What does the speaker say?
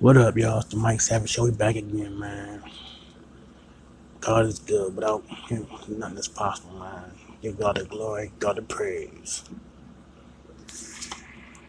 What up, y'all? It's the Mike Savage Show. We back again, man. God is good. Without him, nothing is possible, man. Give God the glory, God the praise.